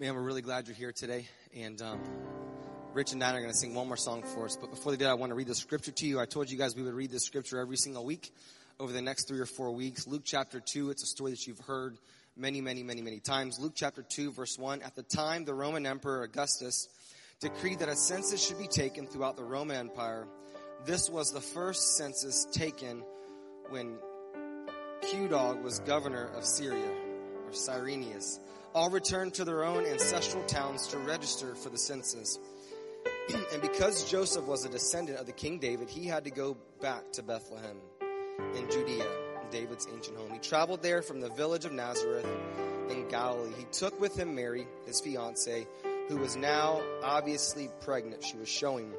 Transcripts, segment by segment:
Man, we're really glad you're here today. And um, Rich and Dan are going to sing one more song for us. But before they do, I want to read the scripture to you. I told you guys we would read this scripture every single week over the next three or four weeks. Luke chapter 2, it's a story that you've heard many, many, many, many times. Luke chapter 2, verse 1. At the time, the Roman Emperor Augustus decreed that a census should be taken throughout the Roman Empire. This was the first census taken when Q Dog was governor of Syria, or Cyrenius. All returned to their own ancestral towns to register for the census. and because Joseph was a descendant of the King David, he had to go back to Bethlehem in Judea, David's ancient home. He traveled there from the village of Nazareth in Galilee. He took with him Mary, his fiancee, who was now obviously pregnant. She was showing.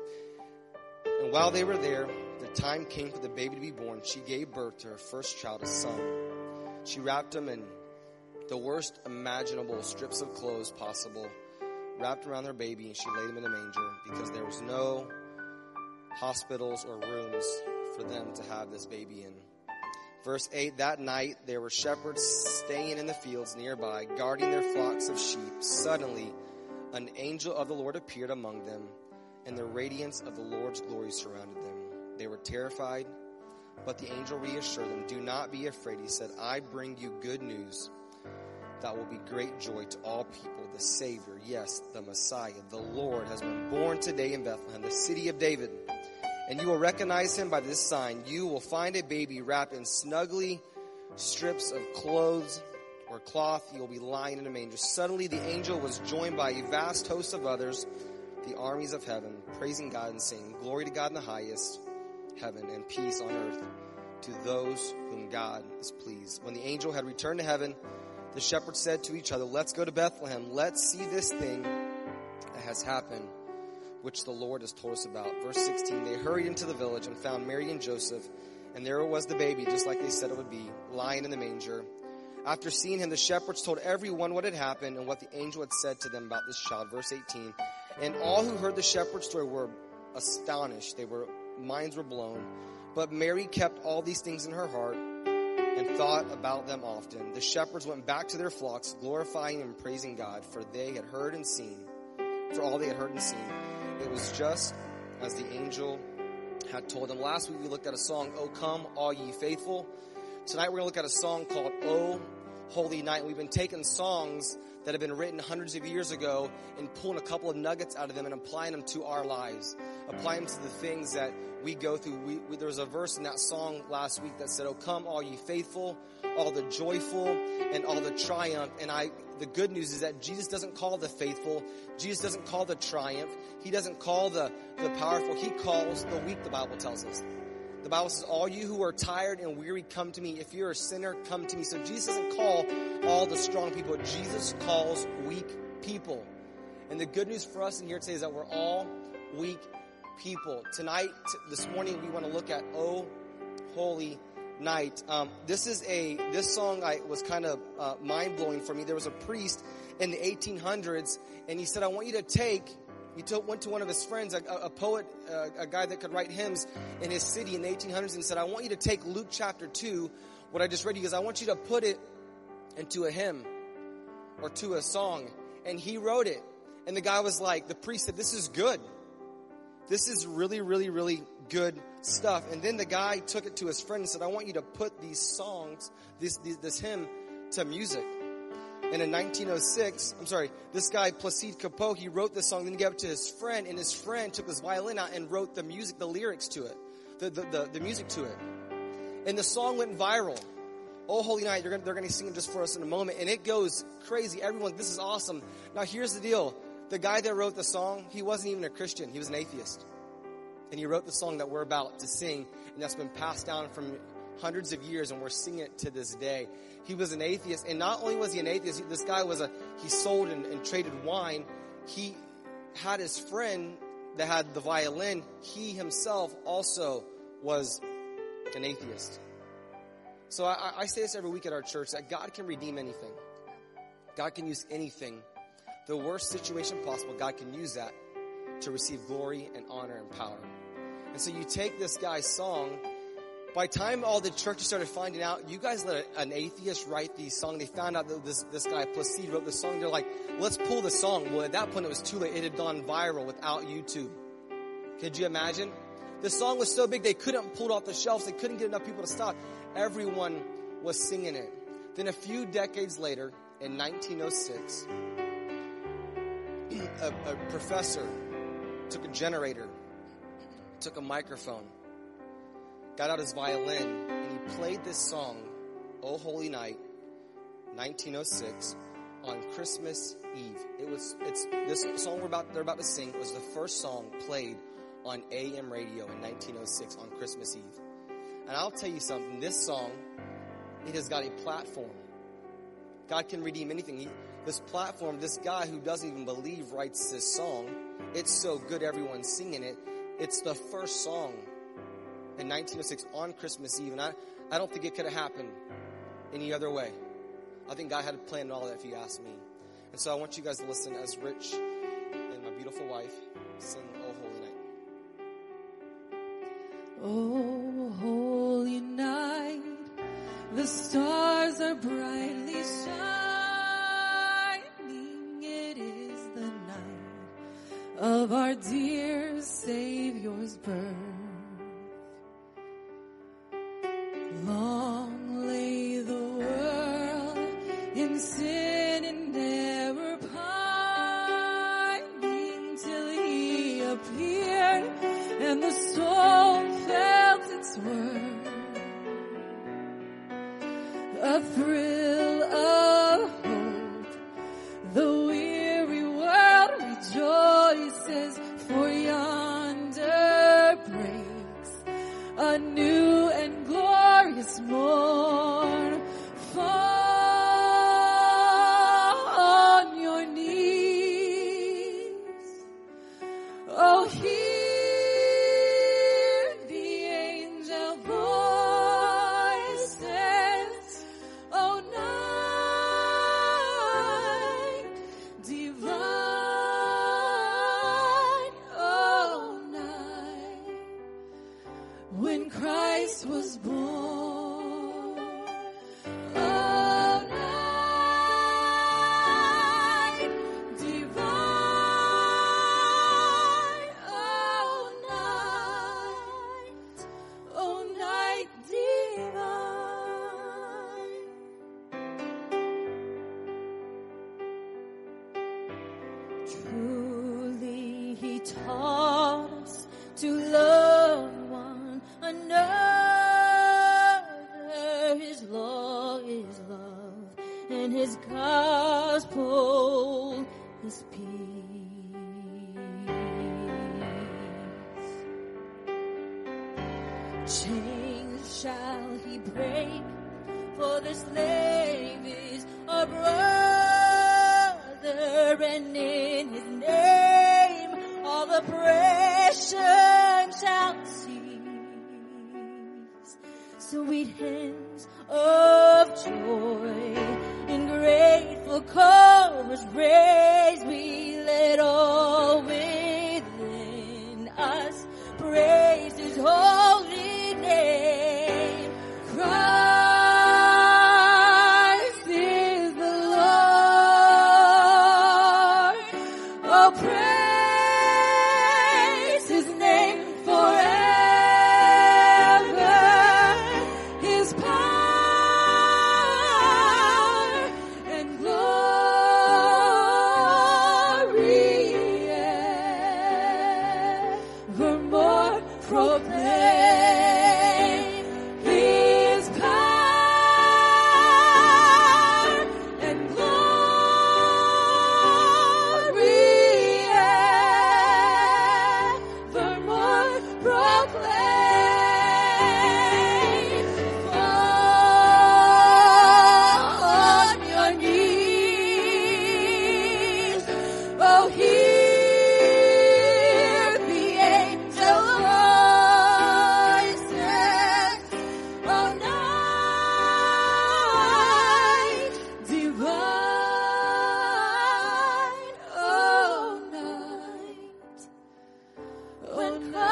And while they were there, the time came for the baby to be born. She gave birth to her first child, a son. She wrapped him in the worst imaginable strips of clothes possible, wrapped around their baby, and she laid him in a manger because there was no hospitals or rooms for them to have this baby in. Verse 8 That night there were shepherds staying in the fields nearby, guarding their flocks of sheep. Suddenly, an angel of the Lord appeared among them, and the radiance of the Lord's glory surrounded them. They were terrified, but the angel reassured them Do not be afraid. He said, I bring you good news that will be great joy to all people. The Savior, yes, the Messiah, the Lord, has been born today in Bethlehem, the city of David. And you will recognize him by this sign. You will find a baby wrapped in snugly strips of clothes or cloth. He will be lying in a manger. Suddenly the angel was joined by a vast host of others, the armies of heaven, praising God and saying, Glory to God in the highest heaven and peace on earth to those whom God is pleased. When the angel had returned to heaven, the shepherds said to each other, Let's go to Bethlehem. Let's see this thing that has happened, which the Lord has told us about. Verse 16 They hurried into the village and found Mary and Joseph, and there was the baby, just like they said it would be, lying in the manger. After seeing him, the shepherds told everyone what had happened and what the angel had said to them about this child. Verse 18 And all who heard the shepherd's story were astonished. They were minds were blown. But Mary kept all these things in her heart and thought about them often. The shepherds went back to their flocks, glorifying and praising God, for they had heard and seen, for all they had heard and seen. It was just as the angel had told them. Last week we looked at a song, O Come, All Ye Faithful. Tonight we're going to look at a song called O Holy Night. We've been taking songs that have been written hundreds of years ago and pulling a couple of nuggets out of them and applying them to our lives, applying them to the things that we go through. We, we, there was a verse in that song last week that said, "Oh, come, all ye faithful, all the joyful, and all the triumph." And I, the good news is that Jesus doesn't call the faithful. Jesus doesn't call the triumph. He doesn't call the the powerful. He calls the weak. The Bible tells us. The Bible says, All you who are tired and weary, come to me. If you're a sinner, come to me. So Jesus doesn't call all the strong people, Jesus calls weak people. And the good news for us in here today is that we're all weak people. Tonight, t- this morning, we want to look at Oh Holy Night. Um, this is a, this song I was kind of uh, mind blowing for me. There was a priest in the 1800s, and he said, I want you to take he told, went to one of his friends, a, a poet, uh, a guy that could write hymns in his city in the 1800s, and said, I want you to take Luke chapter 2, what I just read to you, because I want you to put it into a hymn or to a song. And he wrote it. And the guy was like, the priest said, This is good. This is really, really, really good stuff. And then the guy took it to his friend and said, I want you to put these songs, this, this, this hymn to music. And in 1906, I'm sorry, this guy, Placide Cappeau, he wrote this song, then he gave it to his friend, and his friend took his violin out and wrote the music, the lyrics to it, the, the, the, the music to it. And the song went viral. Oh, Holy Night, gonna, they're gonna sing it just for us in a moment, and it goes crazy. Everyone, this is awesome. Now, here's the deal. The guy that wrote the song, he wasn't even a Christian. He was an atheist. And he wrote the song that we're about to sing, and that's been passed down from hundreds of years, and we're seeing it to this day. He was an atheist, and not only was he an atheist, this guy was a he sold and, and traded wine. He had his friend that had the violin. He himself also was an atheist. So I, I say this every week at our church that God can redeem anything. God can use anything. The worst situation possible, God can use that to receive glory and honor and power. And so you take this guy's song By time all the churches started finding out, you guys let an atheist write the song. They found out that this, this guy, Placide, wrote the song. They're like, let's pull the song. Well, at that point, it was too late. It had gone viral without YouTube. Could you imagine? The song was so big, they couldn't pull it off the shelves. They couldn't get enough people to stop. Everyone was singing it. Then a few decades later, in 1906, a, a professor took a generator, took a microphone, got out his violin, and he played this song, Oh Holy Night, 1906, on Christmas Eve. It was it's this song we're about they're about to sing was the first song played on AM radio in 1906 on Christmas Eve. And I'll tell you something, this song it has got a platform. God can redeem anything. He, this platform, this guy who doesn't even believe writes this song. It's so good, everyone's singing it. It's the first song in 1906 on Christmas Eve, and I, I don't think it could have happened any other way. I think God had planned all that, if you ask me. And so I want you guys to listen as Rich and my beautiful wife sing Oh Holy Night. Oh, holy night, the stars are brightly shining. It is the night of our dear Savior's birth. And the soul felt its worth. Christ.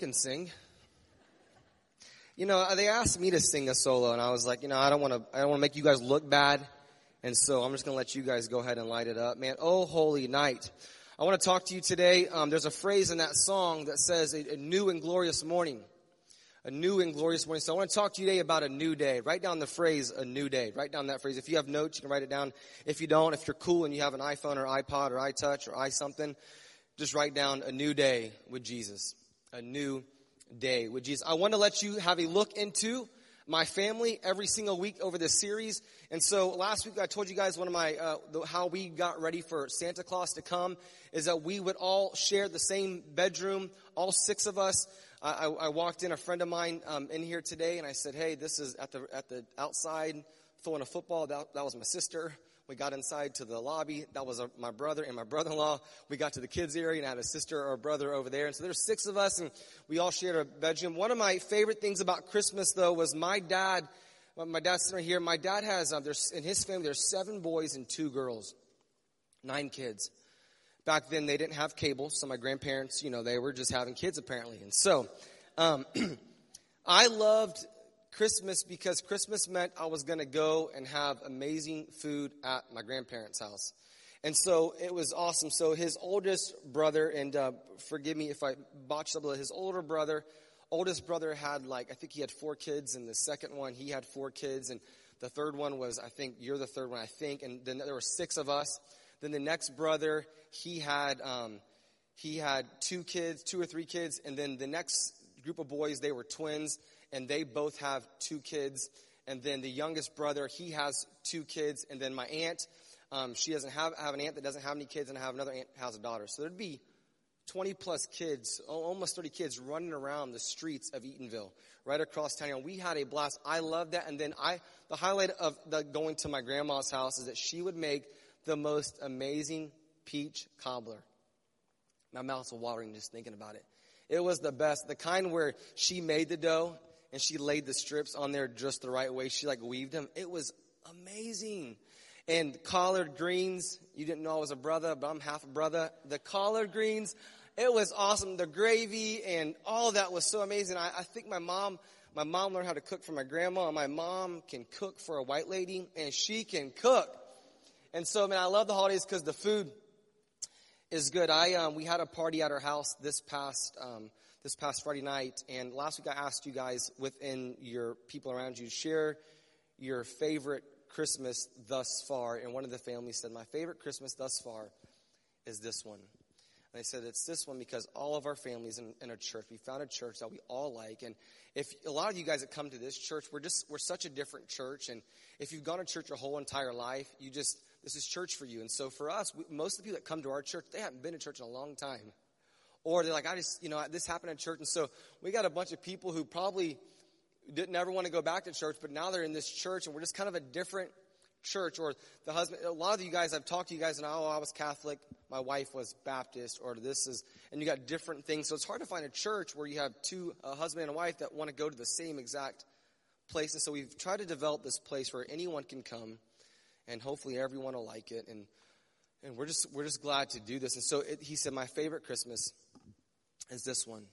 Can sing. You know, they asked me to sing a solo, and I was like, you know, I don't want to. I don't want to make you guys look bad, and so I'm just going to let you guys go ahead and light it up, man. Oh, holy night! I want to talk to you today. Um, there's a phrase in that song that says a, a new and glorious morning a new and glorious morning. So I want to talk to you today about a new day. Write down the phrase, a new day. Write down that phrase. If you have notes, you can write it down. If you don't, if you're cool and you have an iPhone or iPod or iTouch or i something, just write down a new day with Jesus. A new day with Jesus. I want to let you have a look into my family every single week over this series. And so last week I told you guys one of my, uh, the, how we got ready for Santa Claus to come is that we would all share the same bedroom, all six of us. I, I walked in, a friend of mine um, in here today, and I said, "Hey, this is at the at the outside throwing a football. That, that was my sister." We got inside to the lobby. That was a, my brother and my brother-in-law. We got to the kids area and I had a sister or a brother over there. And so there's six of us and we all shared a bedroom. One of my favorite things about Christmas though was my dad, my dad's sitting right here. My dad has, um, there's, in his family, there's seven boys and two girls. Nine kids. Back then, they didn't have cable, so my grandparents, you know, they were just having kids apparently. And so, um, I loved Christmas because Christmas meant I was going to go and have amazing food at my grandparents' house. And so it was awesome. So his oldest brother, and uh, forgive me if I botched up, his older brother, oldest brother had like, I think he had four kids, and the second one, he had four kids, and the third one was, I think, you're the third one, I think, and then there were six of us. Then the next brother, he had um, he had two kids, two or three kids, and then the next group of boys, they were twins, and they both have two kids. And then the youngest brother, he has two kids, and then my aunt, um, she doesn't have have an aunt that doesn't have any kids, and I have another aunt has a daughter. So there'd be 20 plus kids, almost 30 kids running around the streets of Eatonville, right across town. And we had a blast. I loved that. And then I, the highlight of the going to my grandma's house is that she would make the most amazing peach cobbler. My mouth's watering just thinking about it. It was the best. The kind where she made the dough and she laid the strips on there just the right way. She like weaved them. It was amazing. And collard greens, you didn't know I was a brother, but I'm half a brother. The collard greens, it was awesome. The gravy and all that was so amazing. I, I think my mom, my mom learned how to cook from my grandma, and my mom can cook for a white lady, and she can cook. And so, man, I love the holidays because the food is good. I um, we had a party at our house this past um, this past Friday night, and last week I asked you guys within your people around you to share your favorite Christmas thus far, and one of the families said, "My favorite Christmas thus far is this one." And they said, it's this one because all of our families in, in, a church, we found a church that we all like. And if a lot of you guys that come to this church, we're just, we're such a different church. And if you've gone to church your whole entire life, you just, this is church for you. And so for us, we, most of the people that come to our church, they haven't been to church in a long time. Or they're like, I just, you know, this happened at church. And so we got a bunch of people who probably didn't ever want to go back to church, but now they're in this church and we're just kind of a different church. Or the husband, a lot of you guys, I've talked to you guys and, oh, I was Catholic, my wife was Baptist, or this is, and you got different things. So it's hard to find a church where you have two, a husband and a wife that want to go to the same exact place. And so we've tried to develop this place where anyone can come and hopefully everyone will like it. And and we're just we're just glad to do this. And so it, he said, my favorite Christmas is this one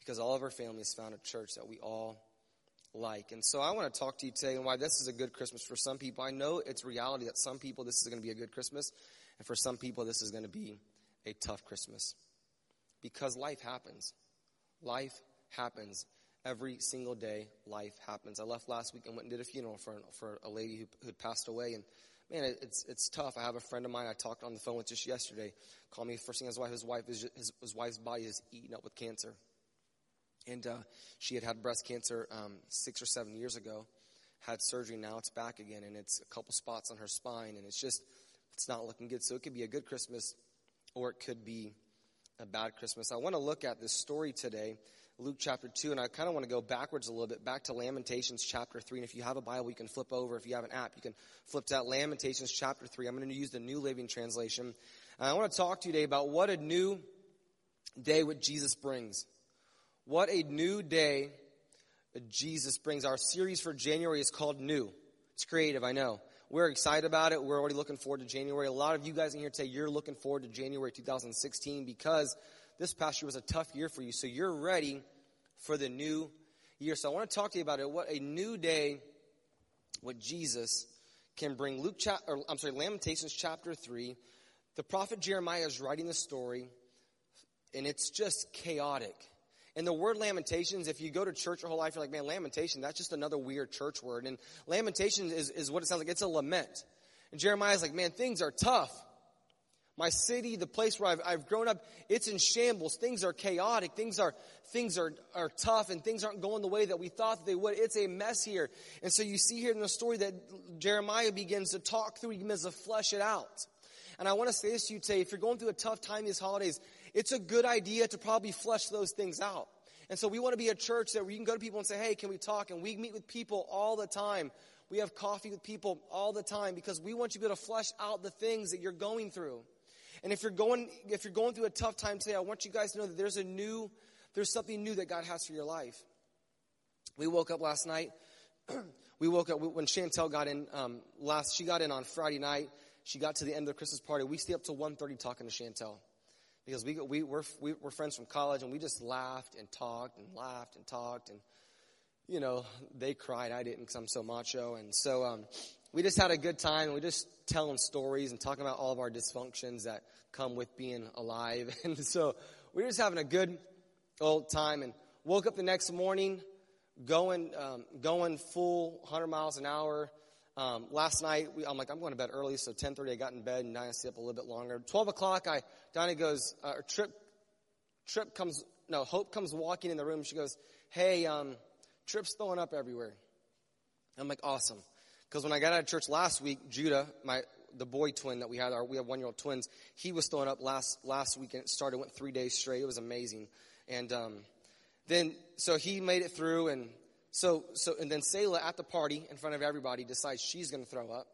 because all of our families found a church that we all like. And so I want to talk to you today and why this is a good Christmas for some people. I know it's reality that some people this is going to be a good Christmas, and for some people this is going to be a tough Christmas because life happens. Life happens every single day. Life happens. I left last week and went and did a funeral for for a lady who who had passed away and man, it's it's tough. I have a friend of mine I talked on the phone with just yesterday. Called me first thing his wife. His wife is his, his wife's body is eaten up with cancer, and uh, she had had breast cancer um, six or seven years ago. Had surgery. Now it's back again, and it's a couple spots on her spine, and it's just it's not looking good. So it could be a good Christmas, or it could be a bad Christmas. I want to look at this story today Luke chapter 2, and I kind of want to go backwards a little bit, back to Lamentations chapter 3. And if you have a Bible, you can flip over. If you have an app, you can flip to that Lamentations chapter 3. I'm going to use the New Living Translation. And I want to talk to you today about what a new day with Jesus brings. What a new day Jesus brings. Our series for January is called New. It's creative, I know. We're excited about it. We're already looking forward to January. A lot of you guys in here today, you're looking forward to January 2016 because this past year was a tough year for you. So you're ready for the new year. So I want to talk to you about it. What a new day, what Jesus can bring. Luke, cha- or, I'm sorry, Lamentations chapter 3. The prophet Jeremiah is writing the story, and it's just chaotic. And the word lamentations, if you go to church your whole life, you're like, man, lamentation, that's just another weird church word. And lamentation is, is what it sounds like. It's a lament. And Jeremiah's like, man, things are tough. My city, the place where I've, I've grown up, it's in shambles. Things are chaotic. Things are, things are, are tough and things aren't going the way that we thought they would. It's a mess here. And so you see here in the story that Jeremiah begins to talk through, he begins to flesh it out. And I want to say this to you today, if you're going through a tough time these holidays, it's a good idea to probably flesh those things out. And so we want to be a church that we can go to people and say, hey, can we talk? And we meet with people all the time. We have coffee with people all the time because we want you to be able to flesh out the things that you're going through. And if you're going, if you're going through a tough time today, I want you guys to know that there's a new, there's something new that God has for your life. We woke up last night. we woke up when Chantel got in um, last. She got in on Friday night. She got to the end of the Christmas party. We stayed up till 1.30 talking to Chantel because we, we, we're, we, we're friends from college and we just laughed and talked and laughed and talked and, you know, they cried. I didn't because I'm so macho. And so, um, we just had a good time. We just telling stories and talking about all of our dysfunctions that come with being alive. And so we were just having a good old time and woke up the next morning going, um, going full 100 miles an hour, um, last night, we, I'm like, I'm going to bed early, so 10:30 I got in bed, and Dinah stayed up a little bit longer. 12 o'clock, I Dinah goes, uh, Trip, Trip comes, no, Hope comes walking in the room. She goes, Hey, um, Trip's throwing up everywhere. I'm like, awesome, because when I got out of church last week, Judah, my the boy twin that we had, our we have one year old twins, he was throwing up last last week, and it started went three days straight. It was amazing, and um, then so he made it through and so, so, and then Selah at the party in front of everybody decides she's going to throw up.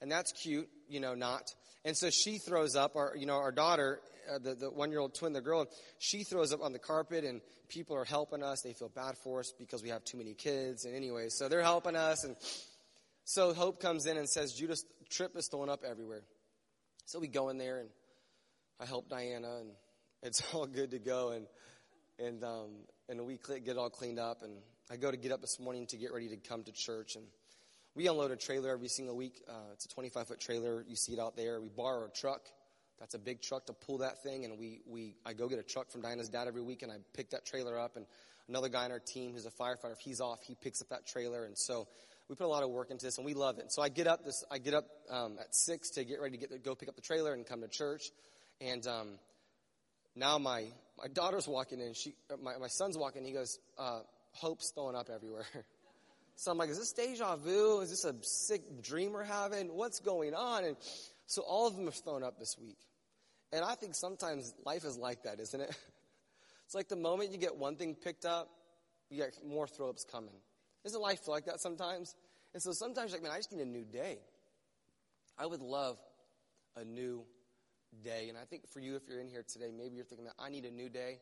And that's cute, you know, not. And so she throws up, our, you know, our daughter, uh, the, the one year old twin, the girl, she throws up on the carpet and people are helping us. They feel bad for us because we have too many kids. And anyway, so they're helping us. And so Hope comes in and says, Judas Trip is throwing up everywhere. So we go in there and I help Diana and it's all good to go. And, and, um, and we get all cleaned up and I go to get up this morning to get ready to come to church, and we unload a trailer every single week. Uh, it's a 25 foot trailer. You see it out there. We borrow a truck. That's a big truck to pull that thing, and we, we I go get a truck from Dinah's dad every week, and I pick that trailer up. And another guy on our team who's a firefighter, if he's off, he picks up that trailer, and so we put a lot of work into this, and we love it. So I get up this I get up um, at six to get ready to get go pick up the trailer and come to church, and um, now my my daughter's walking in. She uh, my my son's walking. He goes. Uh, hope's throwing up everywhere. So I'm like, is this deja vu? Is this a sick dream we're having? What's going on? And so all of them have thrown up this week. And I think sometimes life is like that, isn't it? It's like the moment you get one thing picked up, you get more throw ups coming. Isn't life like that sometimes? And so sometimes like, man, I just need a new day. I would love a new day. And I think for you, if you're in here today, maybe you're thinking, that I need a new day.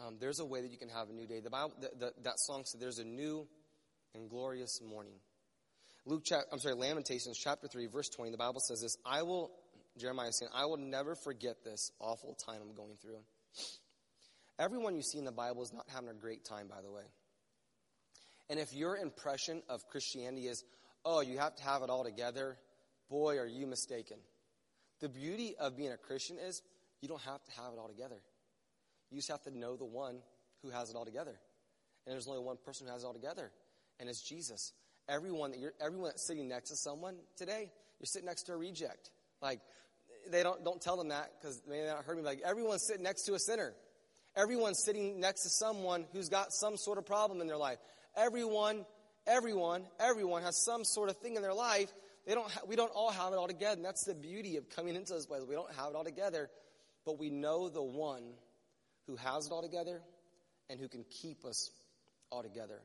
Um, there's a way that you can have a new day. The Bible, the, the, that song said, "There's a new and glorious morning." Luke, chap, I'm sorry, Lamentations chapter three, verse twenty. The Bible says this: "I will." Jeremiah is saying, "I will never forget this awful time I'm going through." Everyone you see in the Bible is not having a great time, by the way. And if your impression of Christianity is, "Oh, you have to have it all together," boy, are you mistaken. The beauty of being a Christian is you don't have to have it all together. You just have to know the one who has it all together. And there's only one person who has it all together, and it's Jesus. Everyone that you're, everyone that's sitting next to someone today, you're sitting next to a reject. Like, they don't, don't tell them that because they may not heard me. Like, everyone's sitting next to a sinner. Everyone's sitting next to someone who's got some sort of problem in their life. Everyone, everyone, everyone has some sort of thing in their life. They don't ha- we don't all have it all together. And that's the beauty of coming into this place. We don't have it all together, but we know the one who has it all together and who can keep us all together.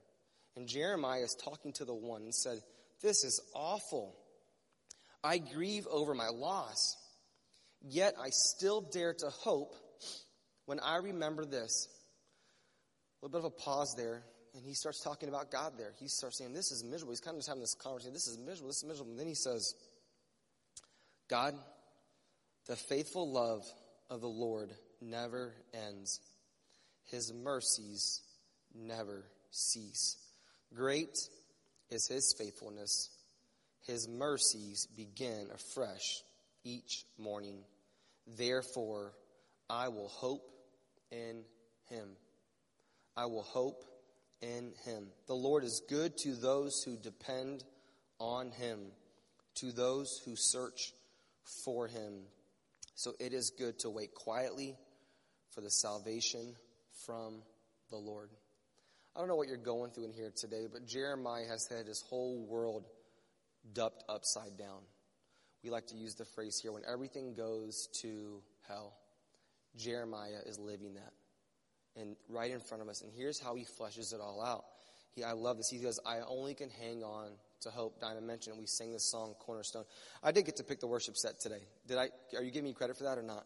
And Jeremiah is talking to the one and said, This is awful. I grieve over my loss, yet I still dare to hope when I remember this. A little bit of a pause there, and he starts talking about God there. He starts saying, This is miserable. He's kind of just having this conversation. This is miserable. This is miserable. And then he says, God, the faithful love of the Lord never ends. His mercies never cease. Great is his faithfulness. His mercies begin afresh each morning. Therefore, I will hope in him. I will hope in him. The Lord is good to those who depend on him, to those who search for him. So it is good to wait quietly for the salvation from the Lord. I don't know what you're going through in here today, but Jeremiah has had his whole world dumped upside down. We like to use the phrase here when everything goes to hell. Jeremiah is living that. And right in front of us. And here's how he fleshes it all out. He, I love this. He goes, I only can hang on to hope. Dinah mentioned, we sang this song, Cornerstone. I did get to pick the worship set today. Did I, are you giving me credit for that or not?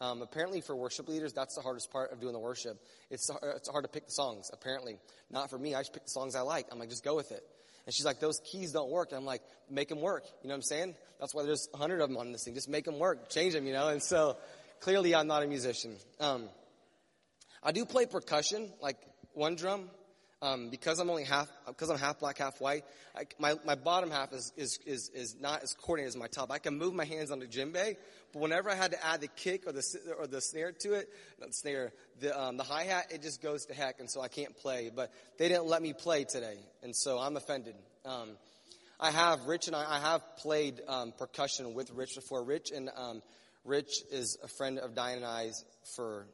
Um, apparently, for worship leaders, that's the hardest part of doing the worship. It's, it's hard to pick the songs, apparently. Not for me. I just pick the songs I like. I'm like, just go with it. And she's like, those keys don't work. And I'm like, make them work. You know what I'm saying? That's why there's a hundred of them on this thing. Just make them work. Change them, you know? And so, clearly I'm not a musician. Um, I do play percussion, like one drum, um, because I'm only half, because I'm half black, half white, I, my, my bottom half is, is, is, is not as coordinated as my top. I can move my hands on the djembe, but whenever I had to add the kick or the, or the snare to it, not the snare, the, um, the hi-hat, it just goes to heck, and so I can't play. But they didn't let me play today, and so I'm offended. Um, I have, Rich and I, I have played um, percussion with Rich before. Rich and um, Rich is a friend of Diane and I's for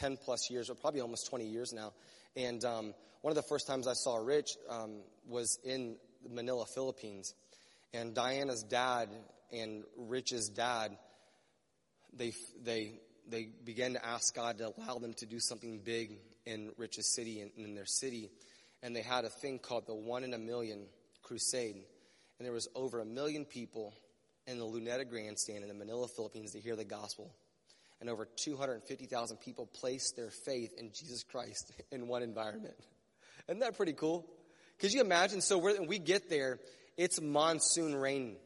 10 plus years, or probably almost 20 years now. And um, one of the first times I saw Rich um, was in Manila, Philippines. And Diana's dad and Rich's dad, they, they, they began to ask God to allow them to do something big in Rich's city and in their city. And they had a thing called the One in a Million Crusade. And there was over a million people in the Luneta Grandstand in the Manila, Philippines to hear the gospel. And over 250,000 people placed their faith in Jesus Christ in one environment. Isn't that pretty cool? Could you imagine? So when we get there, it's monsoon rain.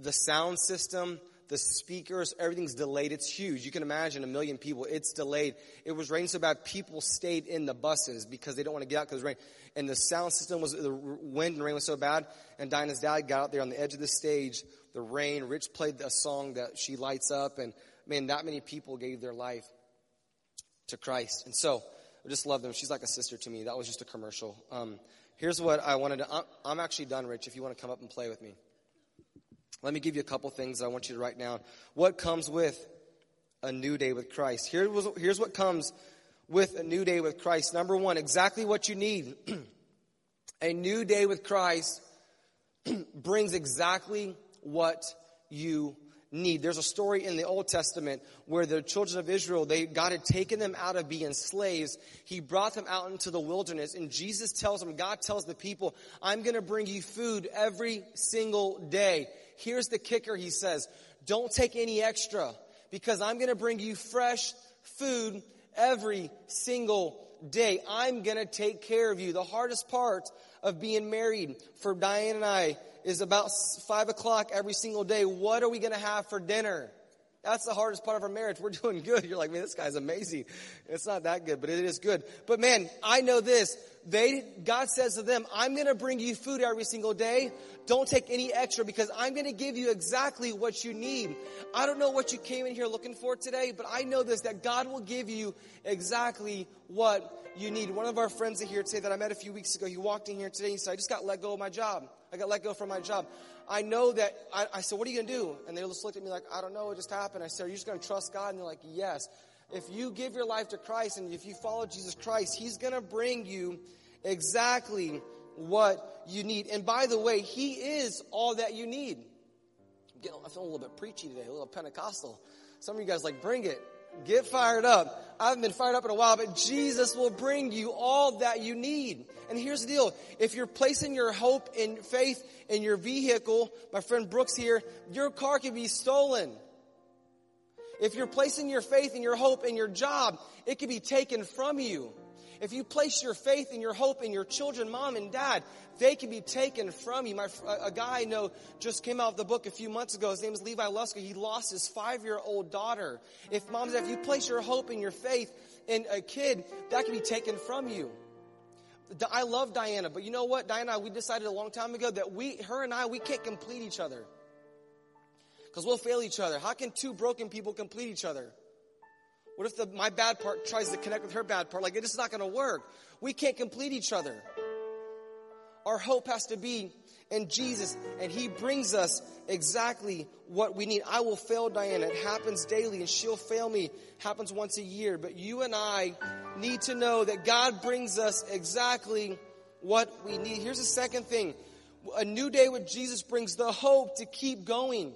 The sound system, the speakers, everything's delayed. It's huge. You can imagine a million people. It's delayed. It was raining so bad, people stayed in the buses because they don't want to get out because rain. And the sound system was, the wind and rain was so bad. And Dinah's dad got out there on the edge of the stage, the rain. Rich played a song that she lights up. And man, that many people gave their life to Christ. And so, I just love them. She's like a sister to me. That was just a commercial. Um, here's what I wanted to. I'm actually done, Rich. If you want to come up and play with me, let me give you a couple things that I want you to write down. What comes with a new day with Christ? Here was, here's what comes with a new day with Christ. Number one, exactly what you need. a new day with Christ brings exactly what you need. There's a story in the Old Testament where the children of Israel, they, God had taken them out of being slaves. He brought them out into the wilderness and Jesus tells them, God tells the people, I'm going to bring you food every single day. Here's the kicker, he says, don't take any extra because I'm going to bring you fresh food every single day. I'm going to take care of you. The hardest part of being married for Diane and I is about five o'clock every single day. What are we going to have for dinner? That's the hardest part of our marriage. We're doing good. You're like, man, this guy's amazing. It's not that good, but it is good. But man, I know this. They, God says to them, I'm going to bring you food every single day. Don't take any extra because I'm going to give you exactly what you need. I don't know what you came in here looking for today, but I know this, that God will give you exactly what you need. One of our friends here today that I met a few weeks ago, he walked in here today and he said, I just got let go of my job. I got let go from my job. I know that, I, I said, what are you going to do? And they just looked at me like, I don't know, it just happened. I said, are you just going to trust God? And they're like, yes. If you give your life to Christ and if you follow Jesus Christ, He's going to bring you exactly what you need. And by the way, He is all that you need. I'm, feeling a little bit preachy today, a little Pentecostal. Some of you guys like, bring it. Get fired up. I haven't been fired up in a while, but Jesus will bring you all that you need. And here's the deal. If you're placing your hope and faith in your vehicle, my friend Brooks here, your car can be stolen. If you're placing your faith and your hope in your job, it can be taken from you. If you place your faith and your hope in your children, mom and dad, they can be taken from you. My, a guy I know just came out of the book a few months ago. His name is Levi Lusko. He lost his five-year-old daughter. If moms, if you place your hope and your faith in a kid, that can be taken from you. I love Diana, but you know what? Diana, we decided a long time ago that we, her and I, we can't complete each other. Because we'll fail each other. How can two broken people complete each other? What if the, my bad part tries to connect with her bad part? Like, it is not going to work. We can't complete each other. Our hope has to be in Jesus, and He brings us exactly what we need. I will fail Diana. It happens daily, and she'll fail me. It happens once a year. But you and I need to know that God brings us exactly what we need. Here's the second thing. A new day with Jesus brings the hope to keep going.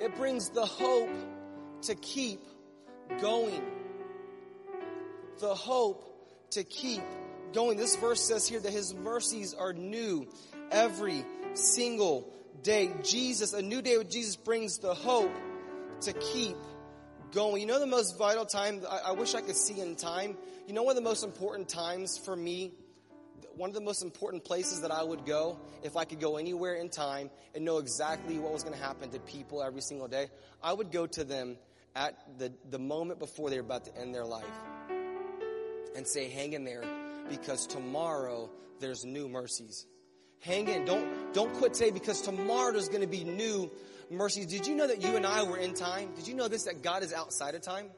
It brings the hope to keep going. The hope to keep going. This verse says here that his mercies are new every single day. Jesus, a new day with Jesus brings the hope to keep going. You know the most vital time, I, I wish I could see in time. You know one of the most important times for me one of the most important places that I would go if I could go anywhere in time and know exactly what was going to happen to people every single day, I would go to them at the, the moment before they're about to end their life and say, hang in there because tomorrow there's new mercies. Hang in. Don't, don't quit today because tomorrow there's going to be new mercies. Did you know that you and I were in time? Did you know this, that God is outside of time?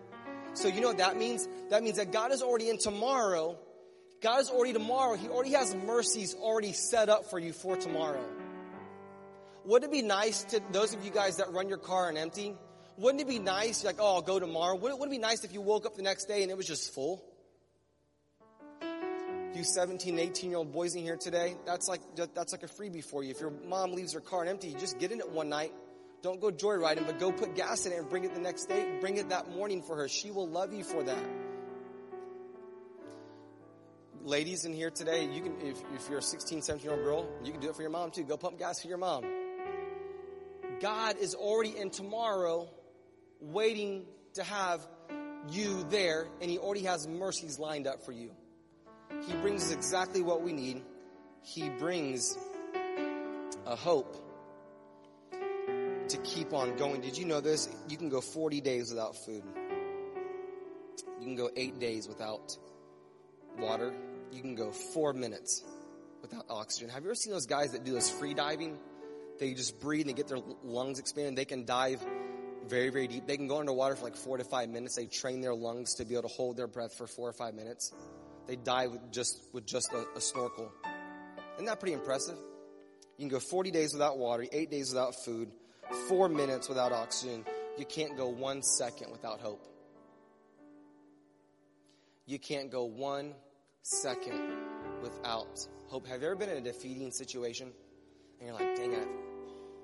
So you know what that means? That means that God is already in tomorrow. God is already tomorrow. He already has mercies already set up for you for tomorrow. Wouldn't it be nice to those of you guys that run your car on empty? Wouldn't it be nice, like, oh, I'll go tomorrow? Wouldn't it be nice if you woke up the next day and it was just full? You 17, 18 year old boys in here today, that's like, that's like a freebie for you. If your mom leaves her car empty, you just get in it one night. Don't go joyriding, but go put gas in it and bring it the next day. Bring it that morning for her. She will love you for that. Ladies in here today, you can, if, if you're a 16, 17 year old girl, you can do it for your mom too. Go pump gas for your mom. God is already in tomorrow waiting to have you there, and He already has mercies lined up for you. He brings exactly what we need. He brings a hope to keep on going. Did you know this? You can go 40 days without food. You can go eight days without water. You can go four minutes without oxygen. Have you ever seen those guys that do this free diving? They just breathe and get their lungs expanded. They can dive very, very deep. They can go underwater for like four to five minutes. They train their lungs to be able to hold their breath for four or five minutes. They dive with just with just a, a snorkel. Isn't that pretty impressive? You can go 40 days without water, eight days without food, four minutes without oxygen. You can't go one second without hope. You can't go one second without hope. Have you ever been in a defeating situation and you're like, dang it,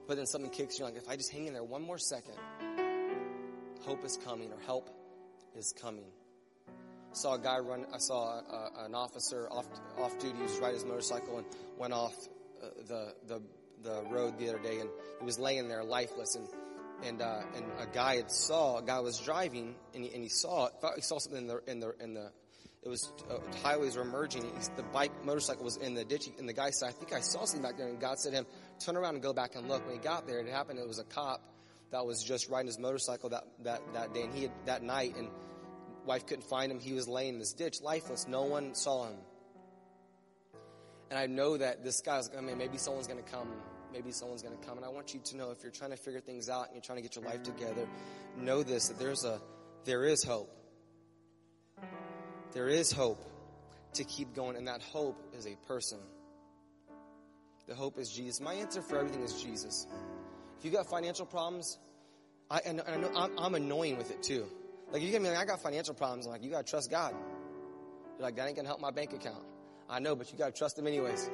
but then something kicks you like, if I just hang in there one more second, hope is coming or help is coming. Saw a guy run. I saw a, an officer off off duty. He was riding his motorcycle and went off uh, the the the road the other day, and he was laying there lifeless. And and uh, and a guy had saw a guy was driving, and he, and he saw it. He saw something in the in the in the. It was uh, highways were merging. the bike motorcycle was in the ditch, and the guy said, "I think I saw something back there." And God said to him, "Turn around and go back and look." When he got there, it happened. It was a cop that was just riding his motorcycle that that that day, and he had that night and Wife couldn't find him. He was laying in this ditch, lifeless. No one saw him. And I know that this guy was, I mean, maybe someone's going to come. Maybe someone's going to come. And I want you to know if you're trying to figure things out and you're trying to get your life together, know this, that there's a, there is hope. There is hope to keep going. And that hope is a person. The hope is Jesus. My answer for everything is Jesus. If you got financial problems, I, and I know I'm, I'm annoying with it too. Like you get me like, I got financial problems. I'm like, you gotta trust God. You're like, that ain't gonna help my bank account. I know, but you gotta trust him anyways.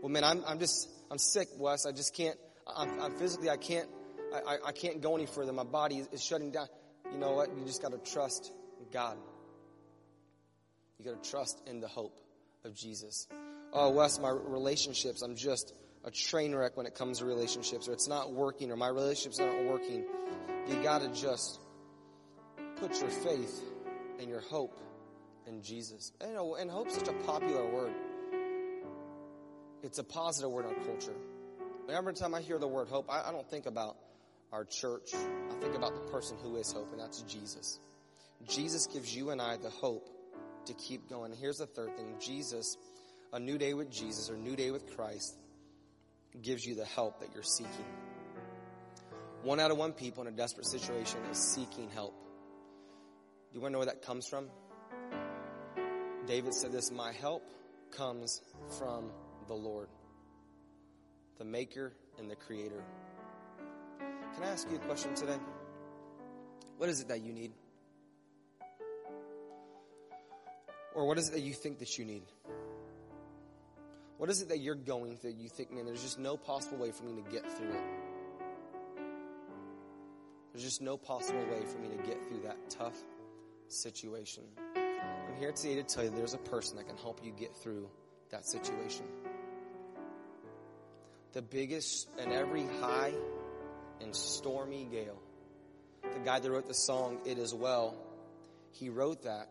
Well, man, I'm, I'm just, I'm sick, Wes. I just can't, I'm, I'm physically, I can't, I, I, I can't go any further. My body is, is shutting down. You know what? You just gotta trust God. You gotta trust in the hope of Jesus. Oh, Wes, my relationships, I'm just a train wreck when it comes to relationships, or it's not working, or my relationships aren't working. You gotta just Put your faith and your hope in Jesus. And, you know, and hope's such a popular word. It's a positive word in our culture. every time I hear the word hope, I, I don't think about our church. I think about the person who is hope, and that's Jesus. Jesus gives you and I the hope to keep going. Here's the third thing Jesus, a new day with Jesus or new day with Christ, gives you the help that you're seeking. One out of one people in a desperate situation is seeking help. Do you want to know where that comes from? David said this My help comes from the Lord, the maker and the creator. Can I ask you a question today? What is it that you need? Or what is it that you think that you need? What is it that you're going through you think, man, there's just no possible way for me to get through it? There's just no possible way for me to get through that tough situation. I'm here today to tell you there's a person that can help you get through that situation. The biggest and every high and stormy gale. The guy that wrote the song, It Is Well, he wrote that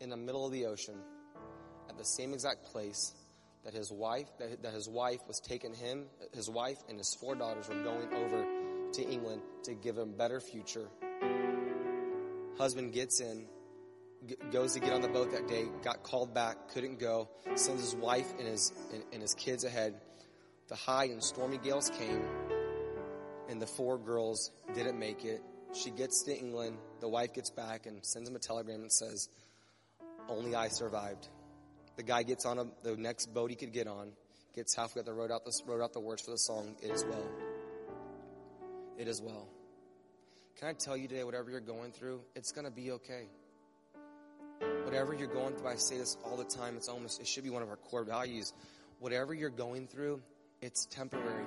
in the middle of the ocean at the same exact place that his wife that, that his wife was taking him his wife and his four daughters were going over to England to give him a better future. Husband gets in goes to get on the boat that day got called back couldn't go sends his wife and his and, and his kids ahead. The high and stormy gales came and the four girls didn't make it. She gets to England the wife gets back and sends him a telegram and says only I survived. The guy gets on a, the next boat he could get on, gets halfway up the road out the, wrote out the words for the song, It Is Well. It is well. Can I tell you today, whatever you're going through, it's going to be okay. Whatever you're going through, I say this all the time, it's almost, it should be one of our core values. Whatever you're going through, it's temporary.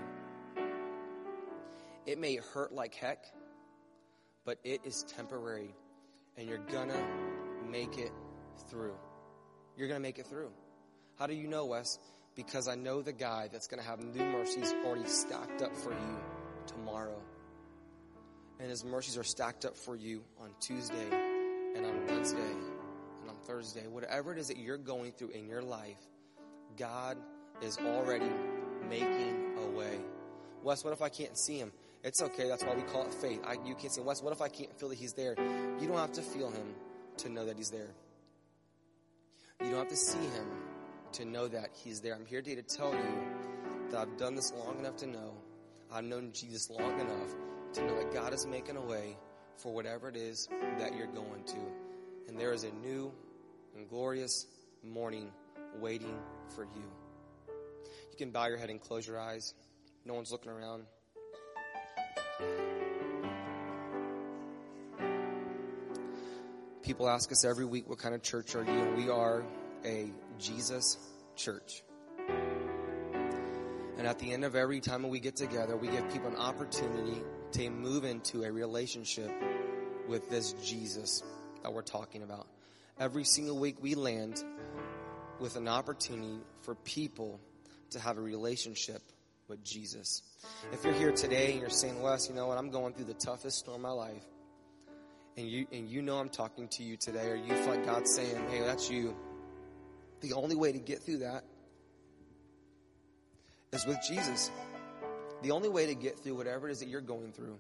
It may hurt like heck, but it is temporary. And you're gonna make it through. You're going to make it through. How do you know, Wes? Because I know the guy that's going to have new mercies already stacked up for you tomorrow. And his mercies are stacked up for you on Tuesday and on Wednesday and on Thursday. Whatever it is that you're going through in your life, God is already making a way. Wes, what if I can't see him? It's okay. That's why we call it faith. I, you can't see him. Wes, what if I can't feel that he's there? You don't have to feel him to know that he's there. You don't have to see him to know that he's there. I'm here today to tell you that I've done this long enough to know. I've known Jesus long enough to know that God is making a way for whatever it is that you're going to. And there is a new and glorious morning waiting for you. You can bow your head and close your eyes. No one's looking around. People ask us every week, what kind of church are you? And we are a Jesus church. And at the end of every time we get together, we give people an opportunity to move into a relationship with this Jesus that we're talking about. Every single week we land with an opportunity for people to have a relationship with Jesus. If you're here today and you're saying, Wes, you know what, I'm going through the toughest storm of my life, and you and you know I'm talking to you today, or you feel like God's saying, "Hey, that's you." The only way to get through that is with Jesus. The only way to get through whatever it is that you're going through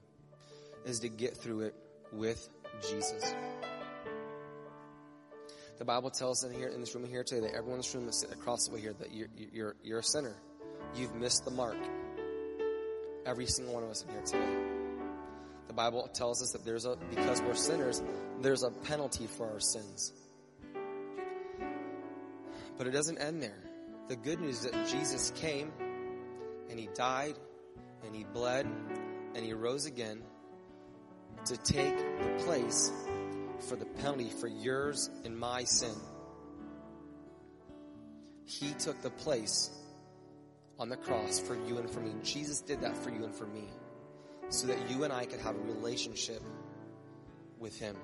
is to get through it with Jesus. The Bible tells in here in this room here today that everyone in this room is across the way here that you're, you're, you're a sinner. You've missed the mark. Every single one of us in here today. The Bible tells us that there's a, because we're sinners, there's a penalty for our sins. But it doesn't end there. The good news is that Jesus came and he died and he bled and he rose again to take the place for the penalty for yours and my sin. He took the place on the cross for you and for me. Jesus did that for you and for me so that you and I could have a relationship with Him.